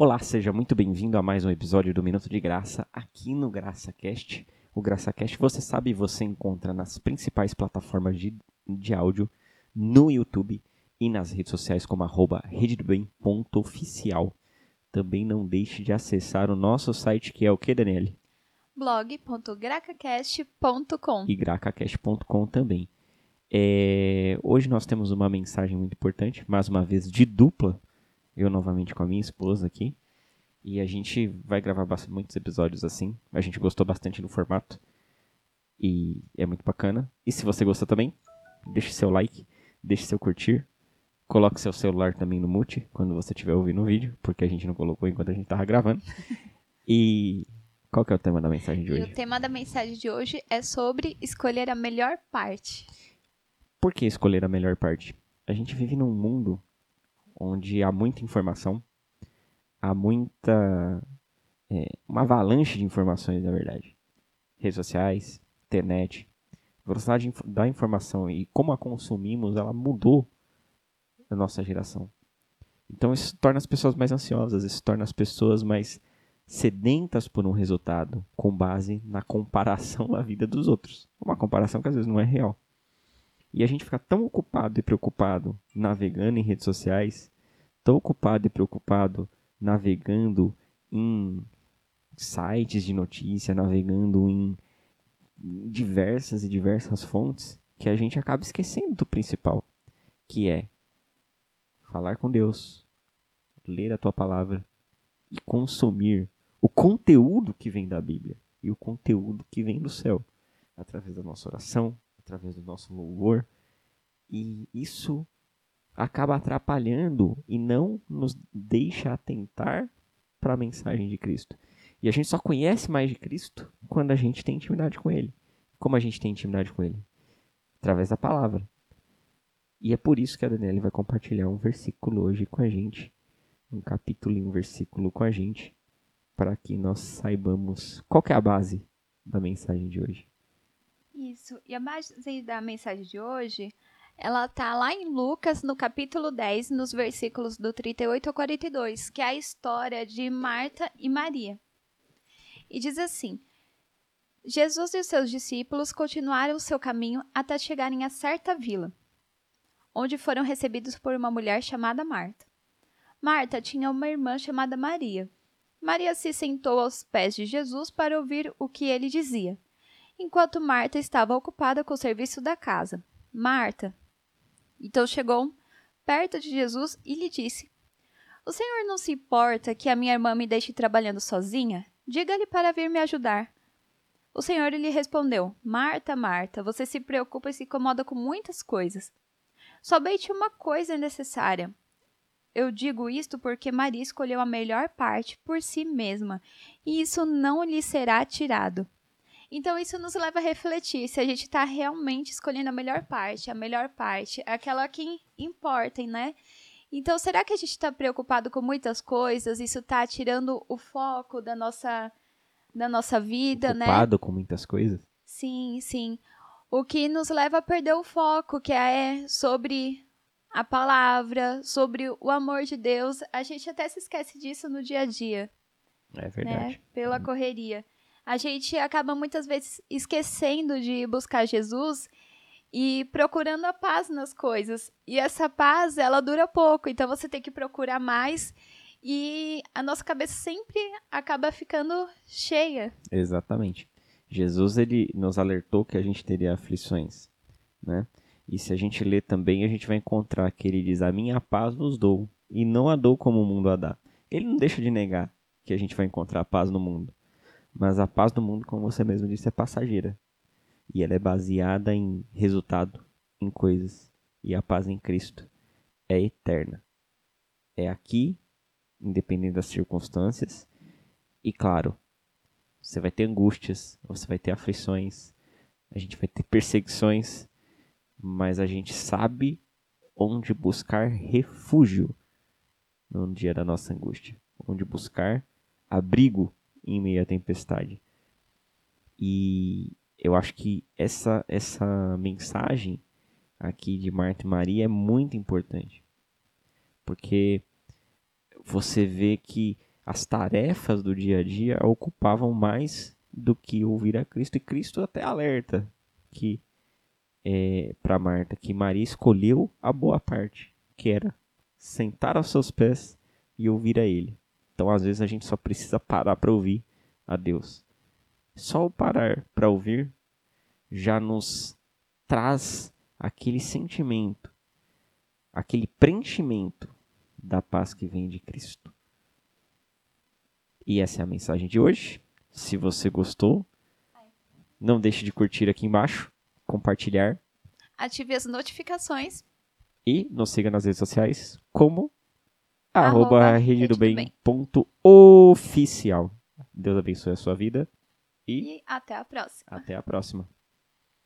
Olá, seja muito bem-vindo a mais um episódio do Minuto de Graça aqui no GraçaCast. O GraçaCast, você sabe, você encontra nas principais plataformas de, de áudio, no YouTube e nas redes sociais como arroba rededobem.oficial. Também não deixe de acessar o nosso site que é o que, Daniele? blog.gracacast.com E gracacast.com também. É, hoje nós temos uma mensagem muito importante, mais uma vez de dupla, eu novamente com a minha esposa aqui. E a gente vai gravar muitos episódios assim. A gente gostou bastante do formato. E é muito bacana. E se você gostou também, deixe seu like, deixe seu curtir. Coloque seu celular também no mute quando você estiver ouvindo o vídeo, porque a gente não colocou enquanto a gente estava gravando. E qual que é o tema da mensagem de E hoje? o tema da mensagem de hoje é sobre escolher a melhor parte. Por que escolher a melhor parte? A gente vive num mundo onde há muita informação, há muita. é, uma avalanche de informações, na verdade. Redes sociais, internet. A velocidade da informação e como a consumimos, ela mudou na nossa geração. Então isso torna as pessoas mais ansiosas, isso torna as pessoas mais sedentas por um resultado com base na comparação à vida dos outros. Uma comparação que às vezes não é real. E a gente fica tão ocupado e preocupado navegando em redes sociais, tão ocupado e preocupado navegando em sites de notícia, navegando em diversas e diversas fontes, que a gente acaba esquecendo do principal, que é falar com Deus, ler a tua palavra e consumir o conteúdo que vem da Bíblia e o conteúdo que vem do céu, através da nossa oração, através do nosso louvor. E isso acaba atrapalhando e não nos deixa atentar para a mensagem de Cristo. E a gente só conhece mais de Cristo quando a gente tem intimidade com Ele. Como a gente tem intimidade com Ele? Através da palavra. E é por isso que a Daniela vai compartilhar um versículo hoje com a gente. Um capítulo e um versículo com a gente. Para que nós saibamos qual é a base da mensagem de hoje. Isso. E a base da mensagem de hoje, ela tá lá em Lucas, no capítulo 10, nos versículos do 38 ao 42, que é a história de Marta e Maria. E diz assim: Jesus e os seus discípulos continuaram o seu caminho até chegarem a certa vila, onde foram recebidos por uma mulher chamada Marta. Marta tinha uma irmã chamada Maria. Maria se sentou aos pés de Jesus para ouvir o que ele dizia enquanto Marta estava ocupada com o serviço da casa. Marta. Então chegou perto de Jesus e lhe disse: O senhor não se importa que a minha irmã me deixe trabalhando sozinha? Diga-lhe para vir me ajudar. O senhor lhe respondeu: Marta, Marta, você se preocupa e se incomoda com muitas coisas. Somente uma coisa é necessária. Eu digo isto porque Maria escolheu a melhor parte por si mesma, e isso não lhe será tirado. Então isso nos leva a refletir se a gente está realmente escolhendo a melhor parte, a melhor parte, aquela que importa, né? Então, será que a gente está preocupado com muitas coisas? Isso está tirando o foco da nossa, da nossa vida, né? Ocupado com muitas coisas. Sim, sim. O que nos leva a perder o foco, que é sobre a palavra, sobre o amor de Deus. A gente até se esquece disso no dia a dia É verdade. né? Pela correria. A gente acaba muitas vezes esquecendo de buscar Jesus e procurando a paz nas coisas. E essa paz, ela dura pouco, então você tem que procurar mais e a nossa cabeça sempre acaba ficando cheia. Exatamente. Jesus ele nos alertou que a gente teria aflições, né? E se a gente ler também, a gente vai encontrar que ele diz: "A minha paz vos dou, e não a dou como o mundo a dá". Ele não deixa de negar que a gente vai encontrar paz no mundo. Mas a paz do mundo, como você mesmo disse, é passageira. E ela é baseada em resultado, em coisas. E a paz em Cristo é eterna. É aqui, independente das circunstâncias. E claro, você vai ter angústias, você vai ter aflições, a gente vai ter perseguições, mas a gente sabe onde buscar refúgio no dia da nossa angústia, onde buscar abrigo em meio à tempestade. E eu acho que essa essa mensagem aqui de Marta e Maria é muito importante. Porque você vê que as tarefas do dia a dia ocupavam mais do que ouvir a Cristo. E Cristo até alerta que é, para Marta que Maria escolheu a boa parte, que era sentar aos seus pés e ouvir a Ele. Então, às vezes, a gente só precisa parar para ouvir a Deus. Só o parar para ouvir já nos traz aquele sentimento, aquele preenchimento da paz que vem de Cristo. E essa é a mensagem de hoje. Se você gostou, não deixe de curtir aqui embaixo, compartilhar. Ative as notificações. E nos siga nas redes sociais como arroba, Arroba rede do Bem. ponto oficial. Deus abençoe a sua vida e E até a próxima. até a próxima.